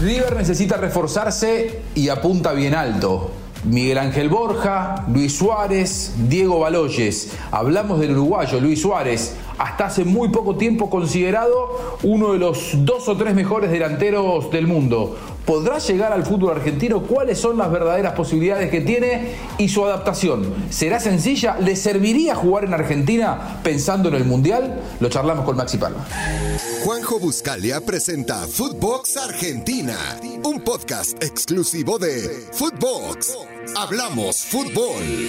River necesita reforzarse y apunta bien alto. Miguel Ángel Borja, Luis Suárez, Diego Baloyes. Hablamos del uruguayo Luis Suárez, hasta hace muy poco tiempo considerado uno de los dos o tres mejores delanteros del mundo. ¿Podrá llegar al fútbol argentino? ¿Cuáles son las verdaderas posibilidades que tiene y su adaptación? ¿Será sencilla? ¿Le serviría jugar en Argentina pensando en el Mundial? Lo charlamos con Maxi Palma. Juanjo Buscalia presenta Footbox Argentina, un podcast exclusivo de Footbox. Hablamos fútbol.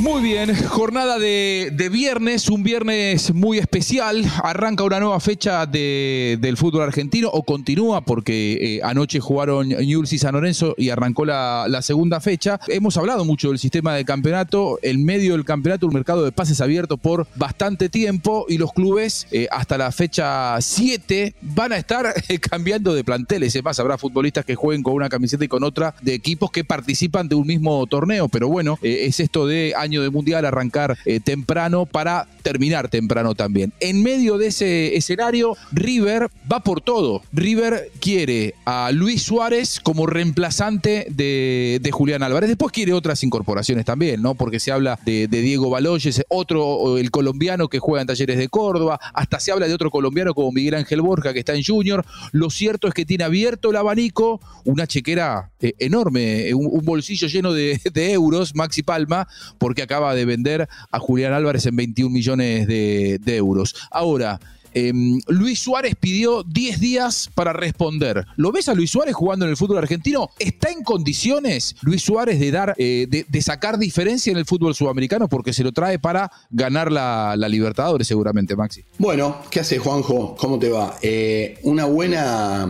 Muy bien, jornada de, viernes, un viernes muy especial. Arranca una nueva fecha del fútbol argentino o continúa porque eh, anoche jugaron Newell's y San Lorenzo y arrancó la, segunda fecha. Hemos hablado mucho del sistema de campeonato. En medio del campeonato, un mercado de pases abierto por bastante tiempo y los clubes eh, hasta la fecha 7 van a estar eh, cambiando de planteles. Es más, habrá futbolistas que jueguen con una camiseta y con otra de equipos que participan de un mismo torneo, pero bueno, eh, es esto de año de mundial, arrancar eh, temprano para terminar temprano también. En medio de ese escenario, River va por todo. River quiere a Luis Suárez como reemplazante de, Julián Álvarez. Después quiere otras incorporaciones también, ¿no? Porque se habla de, Diego Baloyes, otro, el colombiano que juega en Talleres de Córdoba, hasta se habla de otro colombiano como Miguel Ángel Borja que está en Junior. Lo cierto es que tiene abierto el abanico, una chequera eh, enorme, un bolsillo lleno de, euros, Maxi Palma, porque acaba de vender a Julián Álvarez en 21 millones de, euros. Ahora, em, Luis Suárez pidió 10 días para responder. ¿Lo ves a Luis Suárez jugando en el fútbol argentino? ¿Está en condiciones Luis Suárez de dar, eh, de, sacar diferencia en el fútbol sudamericano? Porque se lo trae para ganar la, Libertadores, seguramente, Maxi. Bueno, ¿qué hace Juanjo? ¿Cómo te va? Eh, una buena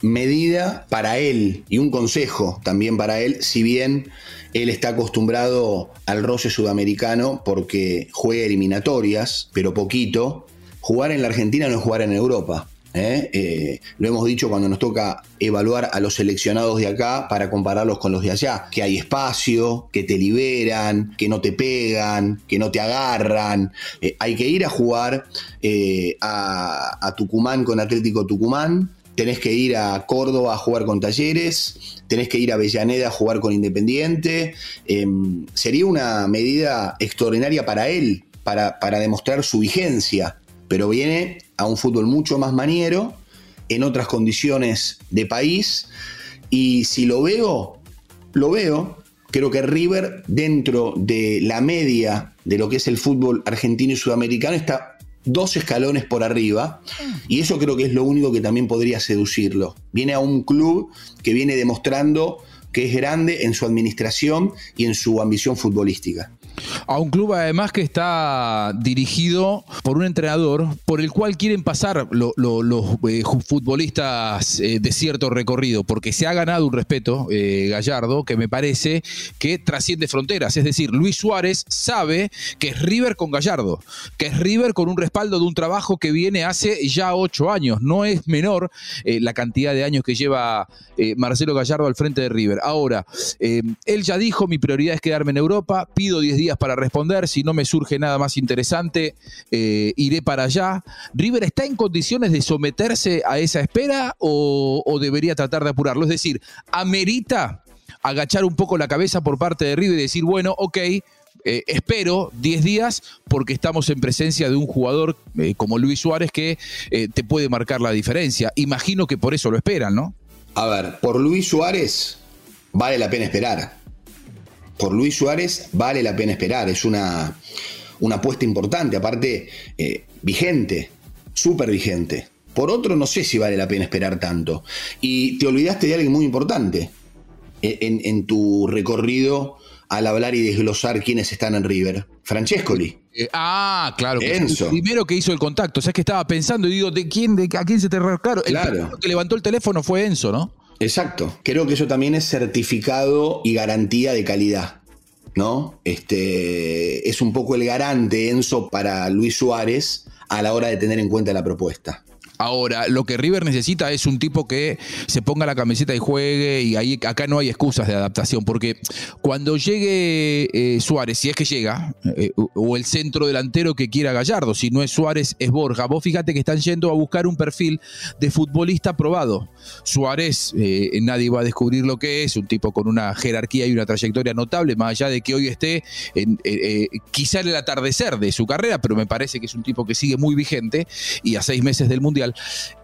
medida para él y un consejo también para él, si bien él está acostumbrado al roce sudamericano porque juega eliminatorias, pero poquito, jugar en la Argentina no es jugar en Europa. ¿eh? Eh, lo hemos dicho cuando nos toca evaluar a los seleccionados de acá para compararlos con los de allá, que hay espacio, que te liberan, que no te pegan, que no te agarran. Eh, hay que ir a jugar a, a Tucumán con Atlético Tucumán, tenés que ir a Córdoba a jugar con Talleres, tenés que ir a Avellaneda a jugar con Independiente. Em, sería una medida extraordinaria para él, para, para demostrar su vigencia, pero viene a un fútbol mucho más maniero, en otras condiciones de país, y si lo veo, lo veo, creo que River dentro de la media de lo que es el fútbol argentino y sudamericano está dos escalones por arriba, y eso creo que es lo único que también podría seducirlo. Viene a un club que viene demostrando que es grande en su administración y en su ambición futbolística. A un club además que está dirigido por un entrenador por el cual quieren pasar los eh, futbolistas eh, de cierto recorrido, porque se ha ganado un respeto, eh, Gallardo, que me parece que trasciende fronteras. Es decir, Luis Suárez sabe que es River con Gallardo, que es River con un respaldo de un trabajo que viene hace ya ocho años. No es menor la cantidad de años que lleva Marcelo Gallardo al frente de River. Ahora, él ya dijo, mi prioridad es quedarme en Europa, pido 10 días para responder. Si no me surge nada más interesante, eh, iré para allá. ¿River está en condiciones de someterse a esa espera o, debería tratar de apurarlo? Es decir, ¿amerita agachar un poco la cabeza por parte de River y decir, bueno, ok, eh, espero 10 días porque estamos en presencia de un jugador eh, como Luis Suárez que te puede marcar la diferencia. Imagino que por eso lo esperan, ¿no? A ver, por Luis Suárez vale la pena esperar por Luis Suárez vale la pena esperar. Es una, una apuesta importante, aparte eh, vigente, súper vigente. Por otro, no sé si vale la pena esperar tanto. Y te olvidaste de alguien muy importante eh, en, tu recorrido al hablar y desglosar quiénes están en River. Francescoli. Eh, ah, claro. El primero que hizo el contacto. O sea, es que estaba pensando y digo, ¿de quién, de, ¿a quién se te claro? El primero que levantó el teléfono fue Enzo, ¿no? Exacto. Creo que eso también es certificado y garantía de calidad. ¿no? Este, es un poco el garante, Enzo, para Luis Suárez a la hora de tener en cuenta la propuesta. Ahora, lo que River necesita es un tipo que se ponga la camiseta y juegue, y ahí acá no hay excusas de adaptación, porque cuando llegue eh, Suárez, si es que llega, eh, o el centro delantero que quiera Gallardo, si no es Suárez, es Borja. Vos fíjate que están yendo a buscar un perfil de futbolista probado. Suárez, eh, nadie va a descubrir lo que es, un tipo con una jerarquía y una trayectoria notable, más allá de que hoy esté en, quizá en el atardecer de su carrera, pero me parece que es un tipo que sigue muy vigente y a seis meses del Mundial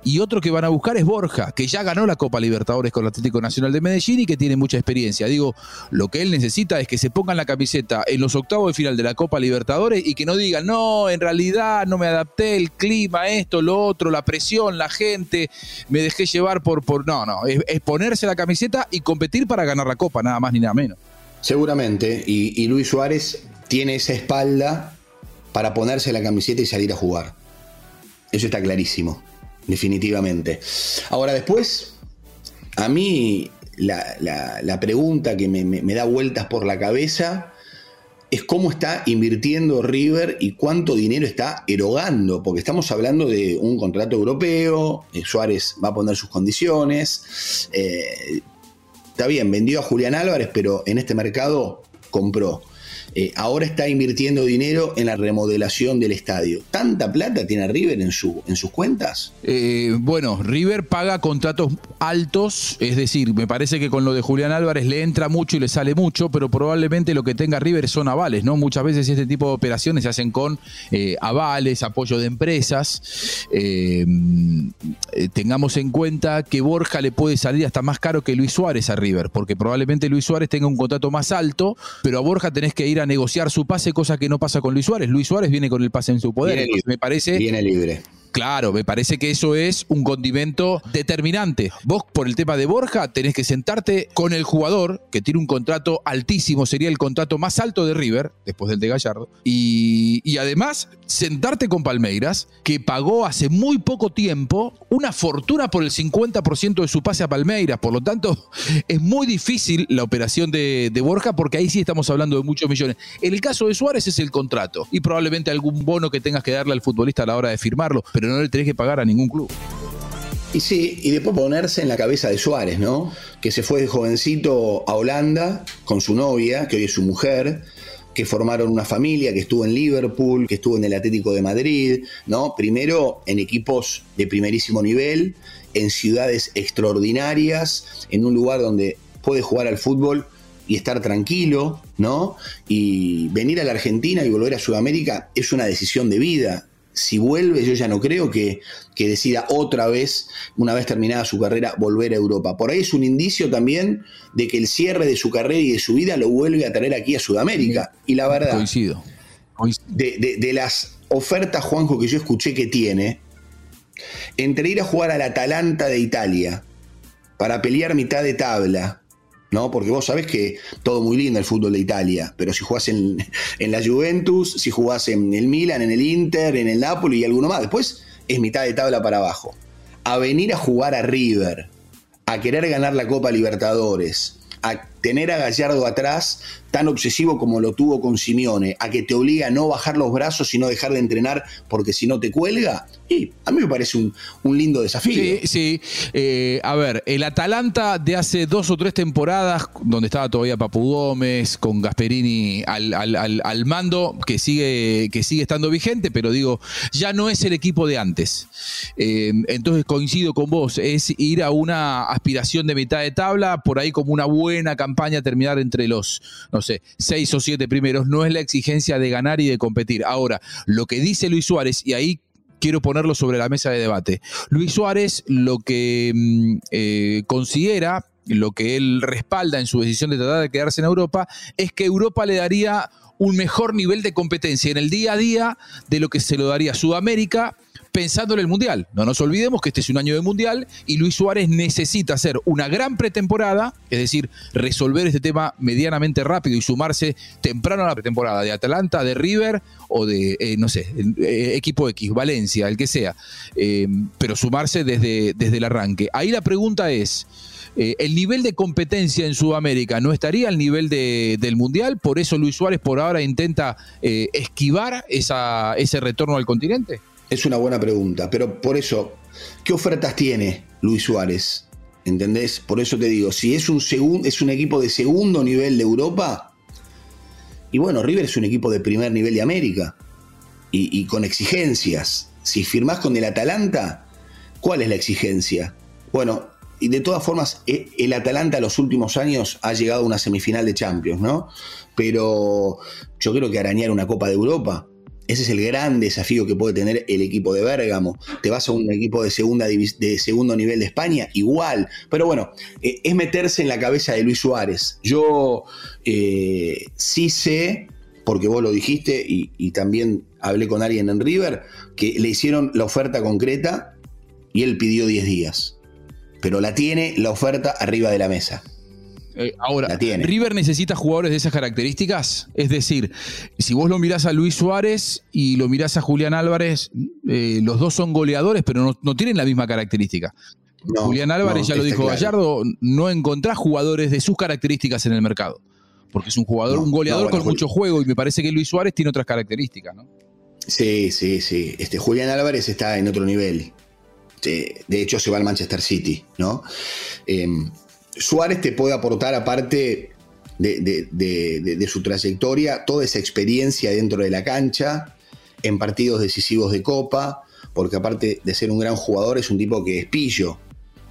y otro que van a buscar es Borja, que ya ganó la Copa Libertadores con el Atlético Nacional de Medellín y que tiene mucha experiencia. Digo, lo que él necesita es que se pongan la camiseta en los octavos de final de la Copa Libertadores y que no digan, no, en realidad no me adapté, el clima, esto, lo otro, la presión, la gente, me dejé llevar por... por no, no, es, ponerse la camiseta y competir para ganar la Copa, nada más ni nada menos. Seguramente, y, y Luis Suárez tiene esa espalda para ponerse la camiseta y salir a jugar. Eso está clarísimo definitivamente. Ahora después, a mí la, pregunta que me, da vueltas por la cabeza es cómo está invirtiendo River y cuánto dinero está erogando, porque estamos hablando de un contrato europeo, eh, Suárez va a poner sus condiciones, eh, está bien, vendió a Julián Álvarez, pero en este mercado compró. Eh, ahora está invirtiendo dinero en la remodelación del estadio. ¿Tanta plata tiene River en, su, en sus cuentas? Eh, bueno, River paga contratos altos, es decir, me parece que con lo de Julián Álvarez le entra mucho y le sale mucho, pero probablemente lo que tenga River son avales, ¿no? Muchas veces este tipo de operaciones se hacen con eh, avales, apoyo de empresas. tengamos en cuenta que Borja le puede salir hasta más caro que Luis Suárez a River, porque probablemente Luis Suárez tenga un contrato más alto, pero a Borja tenés que ir a negociar su pase, cosa que no pasa con Luis Suárez. Luis Suárez viene con el pase en su poder. me parece. Viene libre. Claro, me parece que eso es un condimento determinante. Vos, por el tema de Borja, tenés que sentarte con el jugador, que tiene un contrato altísimo, sería el contrato más alto de River, después del de Gallardo, y, además sentarte con Palmeiras, que pagó hace muy poco tiempo una fortuna por el 50% de su pase a Palmeiras. Por lo tanto, es muy difícil la operación de, de, Borja, porque ahí sí estamos hablando de muchos millones. En el caso de Suárez es el contrato, y probablemente algún bono que tengas que darle al futbolista a la hora de firmarlo. Pero no le tenés que pagar a ningún club. Y sí, y después ponerse en la cabeza de Suárez, ¿no? Que se fue de jovencito a Holanda con su novia, que hoy es su mujer, que formaron una familia, que estuvo en Liverpool, que estuvo en el Atlético de Madrid, ¿no? Primero en equipos de primerísimo nivel, en ciudades extraordinarias, en un lugar donde puede jugar al fútbol y estar tranquilo, ¿no? Y venir a la Argentina y volver a Sudamérica es una decisión de vida si vuelve, yo ya no creo que, decida otra vez, una vez terminada su carrera, volver a Europa. Por ahí es un indicio también de que el cierre de su carrera y de su vida lo vuelve a traer aquí a Sudamérica. Y la verdad, Coincido. De, de las ofertas, Juanjo, que yo escuché que tiene, entre ir a jugar al Atalanta de Italia para pelear mitad de tabla, ¿no? Porque vos sabés que todo muy lindo el fútbol de Italia, pero si jugás en, la Juventus, si jugás en el Milan, en el Inter, en el Napoli y alguno más, después es mitad de tabla para abajo. A venir a jugar a River, a querer ganar la Copa Libertadores, a tener a Gallardo atrás tan obsesivo como lo tuvo con Simeone, a que te obliga a no bajar los brazos y no dejar de entrenar porque si no te cuelga, y a mí me parece un, lindo desafío. Sí, sí. Eh, a ver, el Atalanta de hace dos o tres temporadas, donde estaba todavía Papu Gómez, con Gasperini al, mando, que sigue, que sigue estando vigente, pero digo, ya no es el equipo de antes. Eh, entonces coincido con vos, es ir a una aspiración de mitad de tabla, por ahí como una buena campaña terminar entre los, no sé, seis o siete primeros, no es la exigencia de ganar y de competir. Ahora, lo que dice Luis Suárez, y ahí quiero ponerlo sobre la mesa de debate, Luis Suárez lo que mm, eh, considera, lo que él respalda en su decisión de tratar de quedarse en Europa, es que Europa le daría un mejor nivel de competencia en el día a día de lo que se lo daría Sudamérica pensando en el Mundial. No nos olvidemos que este es un año de Mundial y Luis Suárez necesita hacer una gran pretemporada, es decir, resolver este tema medianamente rápido y sumarse temprano a la pretemporada de Atalanta, de River o de, eh, no sé, eh, equipo X, Valencia, el que sea, eh, pero sumarse desde, desde el arranque. Ahí la pregunta es... el nivel de competencia en Sudamérica no estaría al nivel del Mundial, por eso Luis Suárez por ahora intenta esquivar esa, ese retorno al continente. Es una buena pregunta, pero por eso, ¿qué ofertas tiene Luis Suárez? ¿Entendés? Por eso te digo, si es un, es un equipo de segundo nivel de Europa, y bueno, River es un equipo de primer nivel de América, y, con exigencias. Si firmás con el Atalanta, ¿cuál es la exigencia? Bueno, y de todas formas, e, el Atalanta en los últimos años ha llegado a una semifinal de Champions, ¿no? Pero yo creo que arañar una Copa de Europa ese es el gran desafío que puede tener el equipo de Bérgamo. Te vas a un equipo de, segunda de segundo nivel de España, igual. Pero bueno, eh, es meterse en la cabeza de Luis Suárez. Yo eh, sí sé, porque vos lo dijiste y, también hablé con alguien en River, que le hicieron la oferta concreta y él pidió 10 días. Pero la tiene la oferta arriba de la mesa. Eh, ahora, ¿River necesita jugadores de esas características? Es decir, si vos lo mirás a Luis Suárez y lo mirás a Julián Álvarez, eh, los dos son goleadores, pero no, tienen la misma característica. Julián Álvarez, ya lo dijo Gallardo, no encontrás jugadores de sus características en el mercado. Porque es un jugador, un goleador con mucho juego y me parece que Luis Suárez tiene otras características, ¿no? Sí, sí, sí. Este, Julián Álvarez está en otro nivel. De hecho, se va al Manchester City, ¿no? Em, Suárez te puede aportar, aparte de, su trayectoria, toda esa experiencia dentro de la cancha, en partidos decisivos de Copa, porque aparte de ser un gran jugador, es un tipo que es pillo,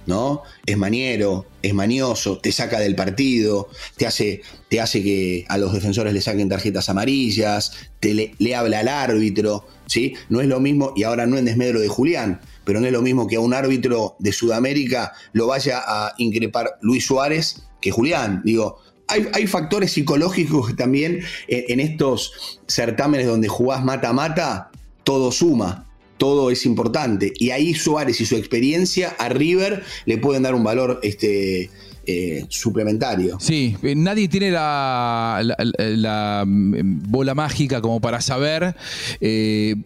¿no? Es maniero, es manioso, te saca del partido, te hace, te hace que a los defensores le saquen tarjetas amarillas, te le, habla al árbitro, ¿sí? No es lo mismo, y ahora no en desmedro de Julián, pero no es lo mismo que a un árbitro de Sudamérica lo vaya a increpar Luis Suárez que Julián. Digo, hay, factores psicológicos también en, estos certámenes donde jugás mata-mata, todo suma todo es importante. Y ahí Suárez y su experiencia a River le pueden dar un valor este, eh, suplementario. Sí, eh, nadie tiene la, mm, bola mágica como para saber eh,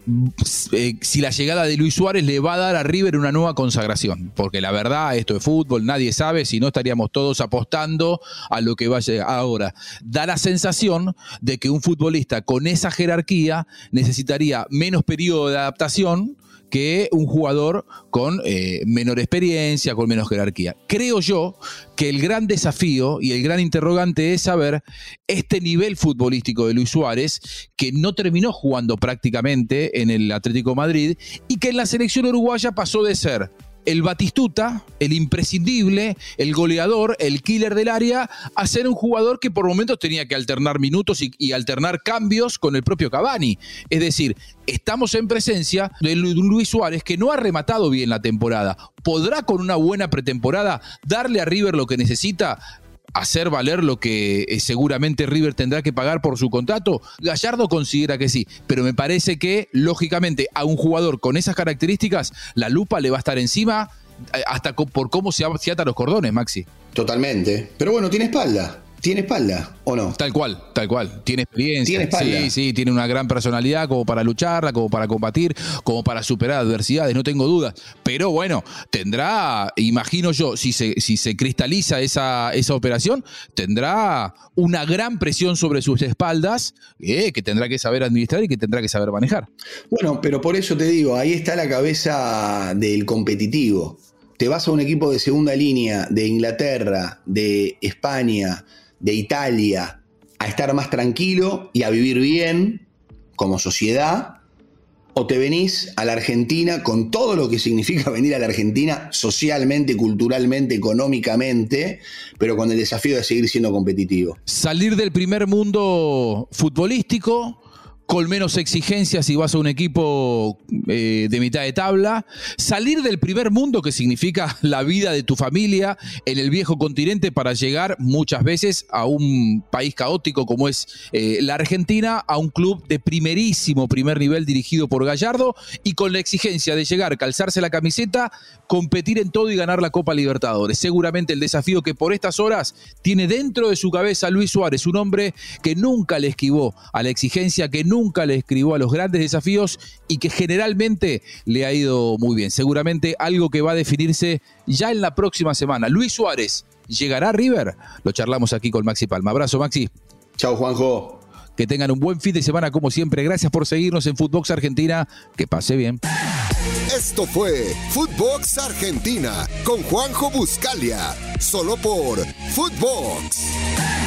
si la llegada de Luis Suárez le va a dar a River una nueva consagración. Porque la verdad, esto es fútbol, nadie sabe, si no estaríamos todos apostando a lo que vaya ahora. Da la sensación de que un futbolista con esa jerarquía necesitaría menos periodo de adaptación que un jugador con eh, menor experiencia, con menos jerarquía. Creo yo que el gran desafío y el gran interrogante es saber este nivel futbolístico de Luis Suárez, que no terminó jugando prácticamente en el Atlético Madrid y que en la selección uruguaya pasó de ser el Batistuta, el imprescindible, el goleador, el killer del área, a ser un jugador que por momentos tenía que alternar minutos y, alternar cambios con el propio Cavani. Es decir, estamos en presencia de Luis Suárez que no ha rematado bien la temporada. ¿Podrá con una buena pretemporada darle a River lo que necesita? Hacer valer lo que eh, seguramente River tendrá que pagar por su contrato? Gallardo considera que sí, pero me parece que, lógicamente, a un jugador con esas características, la lupa le va a estar encima eh, hasta por cómo se ata los cordones, Maxi. Totalmente. Pero bueno, tiene espalda tiene espalda, ¿o no? Tal cual, tal cual. Tiene experiencia. Tiene espalda. Sí, sí, tiene una gran personalidad como para lucharla, como para combatir, como para superar adversidades, no tengo dudas. Pero bueno, tendrá, imagino yo, si se, si se cristaliza esa, esa operación, tendrá una gran presión sobre sus espaldas eh, que tendrá que saber administrar y que tendrá que saber manejar. Bueno, pero por eso te digo, ahí está la cabeza del competitivo. Te vas a un equipo de segunda línea de Inglaterra, de España, de Italia a estar más tranquilo y a vivir bien como sociedad, o te venís a la Argentina con todo lo que significa venir a la Argentina socialmente, culturalmente, económicamente, pero con el desafío de seguir siendo competitivo. Salir del primer mundo futbolístico con menos exigencias si vas a un equipo eh, de mitad de tabla, salir del primer mundo que significa la vida de tu familia en el viejo continente para llegar muchas veces a un país caótico como es eh, la Argentina, a un club de primerísimo primer nivel dirigido por Gallardo y con la exigencia de llegar, calzarse la camiseta, competir en todo y ganar la Copa Libertadores. Seguramente el desafío que por estas horas tiene dentro de su cabeza Luis Suárez, un hombre que nunca le esquivó a la exigencia, que nunca nunca le escribió a los grandes desafíos y que generalmente le ha ido muy bien. Seguramente algo que va a definirse ya en la próxima semana. Luis Suárez, ¿llegará a River? Lo charlamos aquí con Maxi Palma. Abrazo, Maxi. Chao, Juanjo. Que tengan un buen fin de semana como siempre. Gracias por seguirnos en Footbox Argentina. Que pase bien. Esto fue Footbox Argentina con Juanjo Buscalia, solo por Footbox.